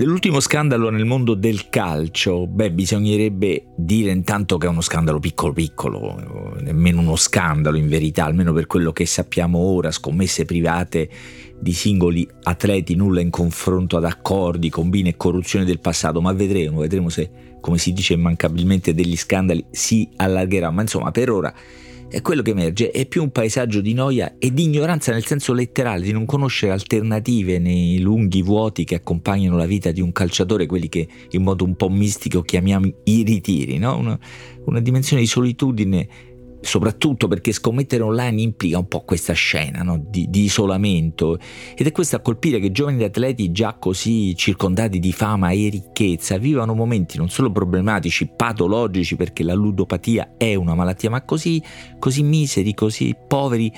Dell'ultimo scandalo nel mondo del calcio, beh, bisognerebbe dire intanto che è uno scandalo piccolo piccolo, nemmeno uno scandalo in verità, almeno per quello che sappiamo ora, scommesse private di singoli atleti, nulla in confronto ad accordi, combine e corruzione del passato, ma vedremo, vedremo se, come si dice immancabilmente, degli scandali si allargherà, ma insomma per ora e quello che emerge è più un paesaggio di noia e di ignoranza nel senso letterale, di non conoscere alternative nei lunghi vuoti che accompagnano la vita di un calciatore, quelli che in modo un po' mistico chiamiamo i ritiri, no? una, una dimensione di solitudine soprattutto perché scommettere online implica un po' questa scena no? di, di, isolamento ed è questo a colpire che giovani atleti già così circondati di fama e ricchezza vivano momenti non solo problematici, patologici perché la ludopatia è una malattia, ma così, così miseri, così poveri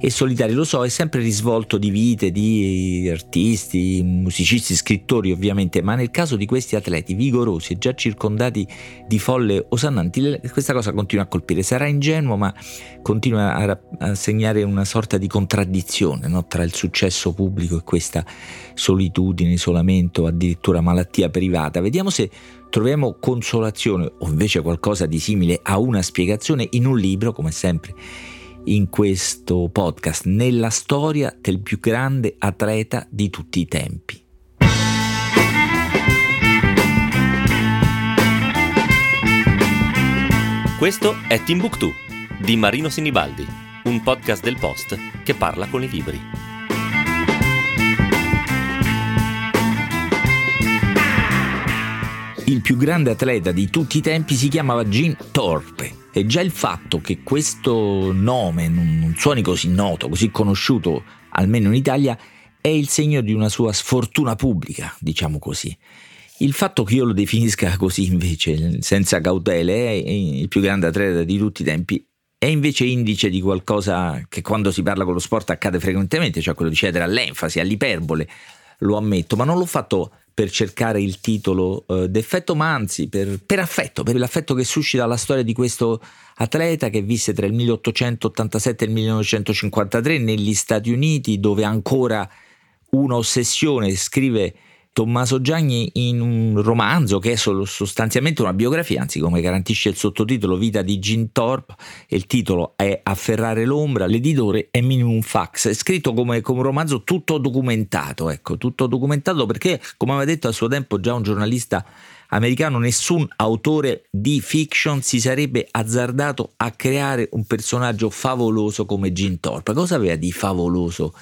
e solitari. Lo so, è sempre risvolto di vite di artisti, musicisti, scrittori ovviamente, ma nel caso di questi atleti vigorosi e già circondati di folle osannanti, questa cosa continua a colpire. Sarà ingenuo, ma continua a, a segnare una sorta di contraddizione no? tra il successo pubblico e questa solitudine, isolamento, addirittura malattia privata. Vediamo se troviamo consolazione o invece qualcosa di simile a una spiegazione in un libro, come sempre in questo podcast nella storia del più grande atleta di tutti i tempi. Questo è Timbuktu di Marino Sinibaldi, un podcast del Post che parla con i libri. Il più grande atleta di tutti i tempi si chiamava Gene Thorpe e già il fatto che questo nome non suoni così noto, così conosciuto, almeno in Italia, è il segno di una sua sfortuna pubblica, diciamo così. Il fatto che io lo definisca così invece, senza cautele, è il più grande atleta di tutti i tempi, è invece indice di qualcosa che quando si parla con lo sport accade frequentemente, cioè quello di cedere all'enfasi, all'iperbole, lo ammetto, ma non l'ho fatto per cercare il titolo eh, d'effetto, ma anzi per, per, affetto, per l'affetto che suscita la storia di questo atleta che visse tra il 1887 e il 1953 negli Stati Uniti, dove ancora un'ossessione scrive Tommaso Gianni in un romanzo che è sostanzialmente una biografia, anzi come garantisce il sottotitolo Vita di Gene Thorpe il titolo è Afferrare l'ombra, l'editore è Minimum Fax, è scritto come, come un romanzo tutto documentato, ecco, tutto documentato perché come aveva detto a suo tempo già un giornalista americano, nessun autore di fiction si sarebbe azzardato a creare un personaggio favoloso come Gene Thorpe. Cosa aveva di favoloso?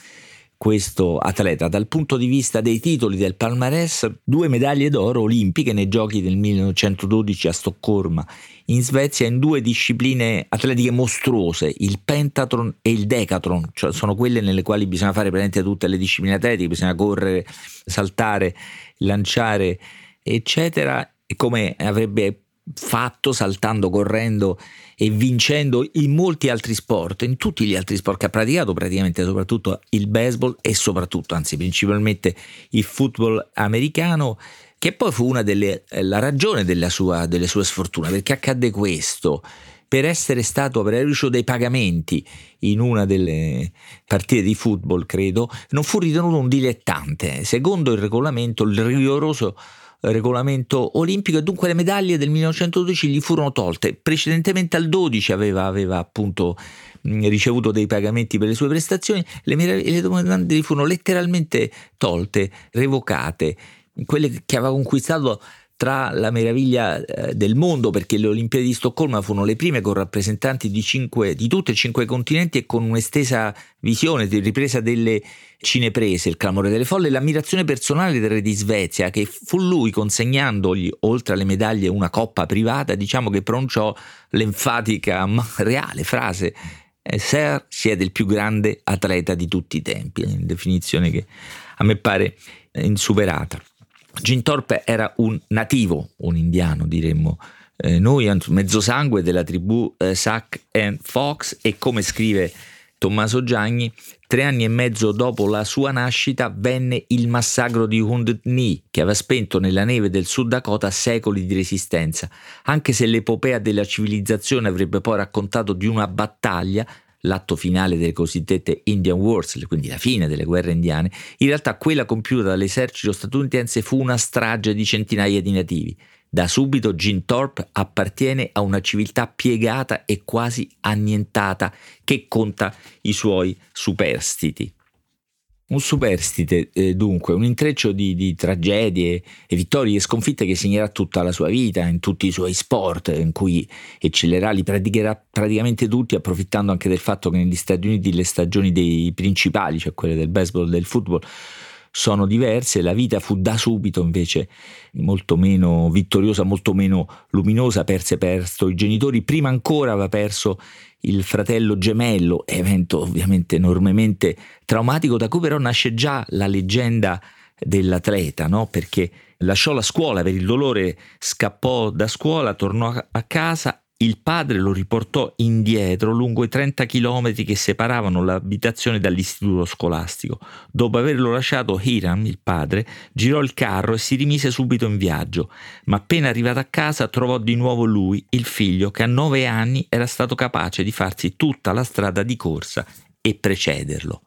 Questo atleta. Dal punto di vista dei titoli del palmarès, due medaglie d'oro olimpiche nei giochi del 1912 a Stoccolma, in Svezia, in due discipline atletiche mostruose, il pentatron e il decathlon, cioè sono quelle nelle quali bisogna fare praticamente tutte le discipline atletiche, bisogna correre, saltare, lanciare, eccetera, e come avrebbe fatto saltando, correndo e vincendo in molti altri sport, in tutti gli altri sport che ha praticato, praticamente soprattutto il baseball e soprattutto, anzi principalmente il football americano, che poi fu una delle, eh, la ragione della sua, delle sue sfortune, perché accadde questo. Per essere stato, per aver ricevuto dei pagamenti in una delle partite di football, credo, non fu ritenuto un dilettante. Secondo il regolamento, il rigoroso regolamento olimpico e dunque le medaglie del 1912 gli furono tolte. Precedentemente al 12 aveva, aveva appunto ricevuto dei pagamenti per le sue prestazioni, le, le domande gli furono letteralmente tolte, revocate. Quelle che aveva conquistato tra la meraviglia eh, del mondo perché le Olimpiadi di Stoccolma furono le prime con rappresentanti di, cinque, di tutti e cinque continenti e con un'estesa visione di ripresa delle cineprese, il clamore delle folle e l'ammirazione personale del re di Svezia che fu lui consegnandogli oltre alle medaglie una coppa privata diciamo che pronunciò l'enfatica ma reale frase eh, Ser siete il più grande atleta di tutti i tempi, definizione che a me pare insuperata. Gin Thorpe era un nativo, un indiano diremmo eh, noi, mezzo sangue della tribù eh, Sac and Fox e come scrive Tommaso Gianni, tre anni e mezzo dopo la sua nascita venne il massacro di Knee, che aveva spento nella neve del Sud Dakota secoli di resistenza. Anche se l'epopea della civilizzazione avrebbe poi raccontato di una battaglia, l'atto finale delle cosiddette Indian Wars, quindi la fine delle guerre indiane, in realtà quella compiuta dall'esercito statunitense fu una strage di centinaia di nativi. Da subito Gin Thorpe appartiene a una civiltà piegata e quasi annientata che conta i suoi superstiti. Un superstite, eh, dunque, un intreccio di, di, tragedie e vittorie e sconfitte che segnerà tutta la sua vita, in tutti i suoi sport, in cui eccellerà, li praticherà praticamente tutti, approfittando anche del fatto che negli Stati Uniti le stagioni dei principali, cioè quelle del baseball e del football, sono diverse, la vita fu da subito invece molto meno vittoriosa, molto meno luminosa, perse perso i genitori, prima ancora aveva perso il fratello gemello, evento ovviamente enormemente traumatico, da cui però nasce già la leggenda dell'atleta, no? perché lasciò la scuola per il dolore, scappò da scuola, tornò a casa il padre lo riportò indietro lungo i 30 chilometri che separavano l'abitazione dall'istituto scolastico. Dopo averlo lasciato, Hiram, il padre, girò il carro e si rimise subito in viaggio, ma appena arrivato a casa trovò di nuovo lui, il figlio, che a nove anni era stato capace di farsi tutta la strada di corsa e precederlo.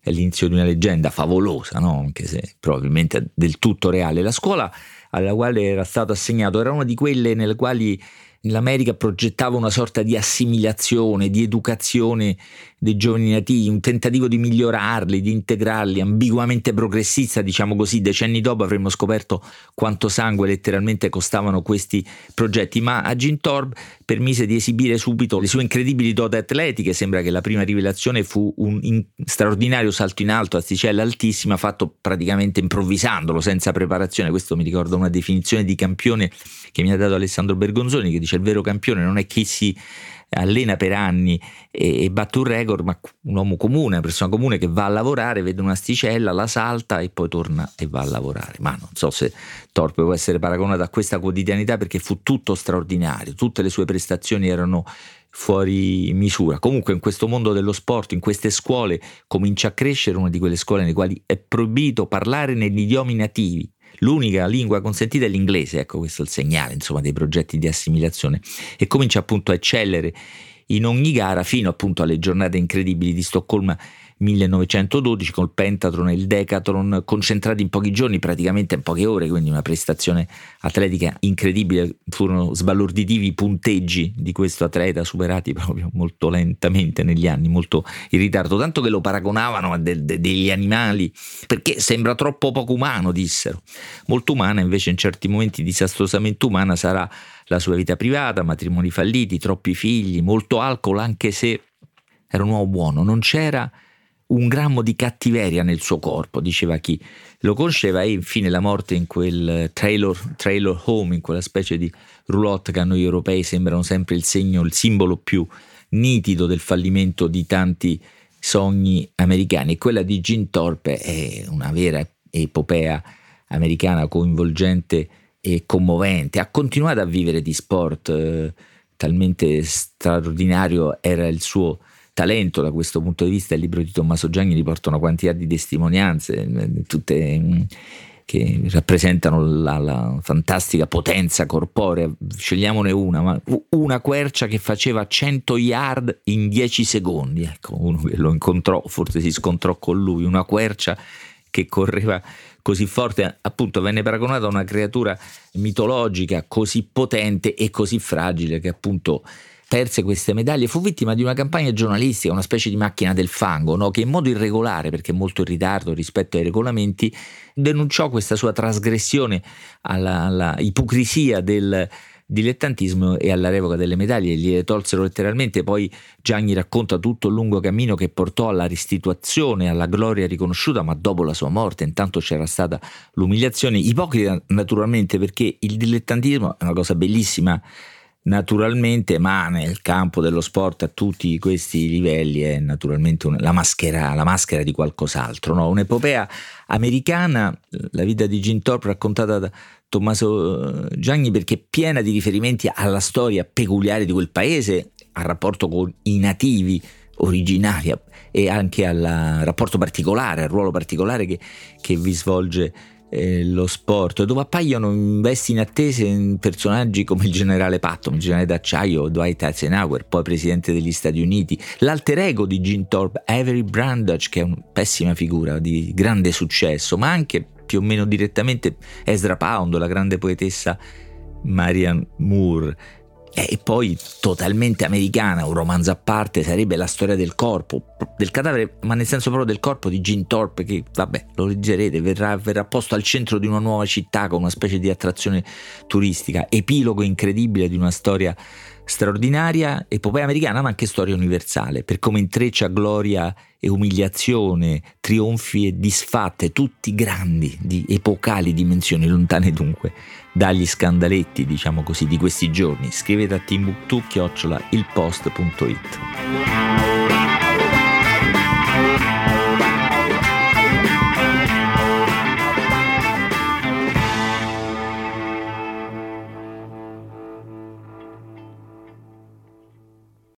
È l'inizio di una leggenda favolosa, no? anche se probabilmente del tutto reale. La scuola alla quale era stato assegnato era una di quelle nelle quali l'America progettava una sorta di assimilazione, di educazione dei giovani nativi, un tentativo di migliorarli, di integrarli, ambiguamente progressista, diciamo così, decenni dopo avremmo scoperto quanto sangue letteralmente costavano questi progetti, ma a Gin Torb permise di esibire subito le sue incredibili doti atletiche, sembra che la prima rivelazione fu un in straordinario salto in alto, asticella altissima, fatto praticamente improvvisandolo, senza preparazione, questo mi ricorda una definizione di campione che mi ha dato Alessandro Bergonzoni, che dice il vero campione non è chi si allena per anni e, e, batte un record, ma un uomo comune, una persona comune che va a lavorare, vede un'asticella, la salta e poi torna e va a lavorare. Ma non so se Torpe può essere paragonato a questa quotidianità perché fu tutto straordinario, tutte le sue prestazioni erano fuori misura. Comunque in questo mondo dello sport, in queste scuole, comincia a crescere una di quelle scuole nelle quali è proibito parlare negli idiomi nativi l'unica lingua consentita è l'inglese, ecco questo è il segnale insomma, dei progetti di assimilazione. E comincia appunto a eccellere in ogni gara fino appunto alle giornate incredibili di Stoccolma 1912 col pentatron e il decathlon concentrati in pochi giorni, praticamente in poche ore, quindi una prestazione atletica incredibile. Furono sbalorditivi i punteggi di questo atleta superati proprio molto lentamente negli anni, molto in ritardo, tanto che lo paragonavano a de- de- degli animali perché sembra troppo poco umano, dissero. Molto umana invece in certi momenti disastrosamente umana sarà la sua vita privata, matrimoni falliti, troppi figli, molto alcol anche se era un uomo buono, non c'era un grammo di cattiveria nel suo corpo, diceva chi lo conosceva, e infine la morte in quel trailer, trailer home, in quella specie di roulotte che a noi europei sembrano sempre il segno, il simbolo più nitido del fallimento di tanti sogni americani. Quella di Gin Thorpe è una vera epopea americana coinvolgente e commovente. Ha continuato a vivere di sport, eh, talmente straordinario era il suo talento da questo punto di vista il libro di Tommaso Gianni riporta una quantità di testimonianze, eh, tutte mm, che rappresentano la, la, fantastica potenza corporea. Scegliamone una, ma una quercia che faceva 100 yard in 10 secondi. Ecco, uno che lo incontrò, forse si scontrò con lui, una quercia che correva così forte, appunto venne paragonata a una creatura mitologica così potente e così fragile che appunto perse queste medaglie, fu vittima di una campagna giornalistica, una specie di macchina del fango, no? che in modo irregolare, perché molto in ritardo rispetto ai regolamenti, denunciò questa sua trasgressione alla, alla ipocrisia del dilettantismo e alla revoca delle medaglie, gliele tolsero letteralmente, poi Gianni racconta tutto il lungo cammino che portò alla restituzione, alla gloria riconosciuta, ma dopo la sua morte, intanto c'era stata l'umiliazione, ipocrita naturalmente perché il dilettantismo è una cosa bellissima, naturalmente, ma nel campo dello sport a tutti questi livelli è naturalmente una, la, maschera, la maschera di qualcos'altro, no? un'epopea americana, la vita di Gin Thorpe raccontata da Tommaso eh, Gianni perché è piena di riferimenti alla storia peculiare di quel paese, al rapporto con i nativi originari e anche al rapporto particolare, al ruolo particolare che, che vi svolge eh, lo sport, dove appaiono in vesti inattese personaggi come il generale Patton, il generale d'acciaio, Dwight Eisenhower, poi presidente degli Stati Uniti, l'alter ego di Gene Thorpe, Avery Brandage, che è una pessima figura di grande successo, ma anche più o meno direttamente Ezra Pound, la grande poetessa Marian Moore, e poi totalmente americana, un romanzo a parte, sarebbe la storia del corpo, del cadavere, ma nel senso proprio del corpo di Gene Thorpe, che vabbè, lo leggerete, verrà, verrà posto al centro di una nuova città con una specie di attrazione turistica, epilogo incredibile di una storia straordinaria, epopea americana, ma anche storia universale, per come intreccia gloria e umiliazione, trionfi e disfatte, tutti grandi, di epocali dimensioni, lontane dunque dagli scandaletti, diciamo così, di questi giorni. Scrivete a timbuktu-ilpost.it.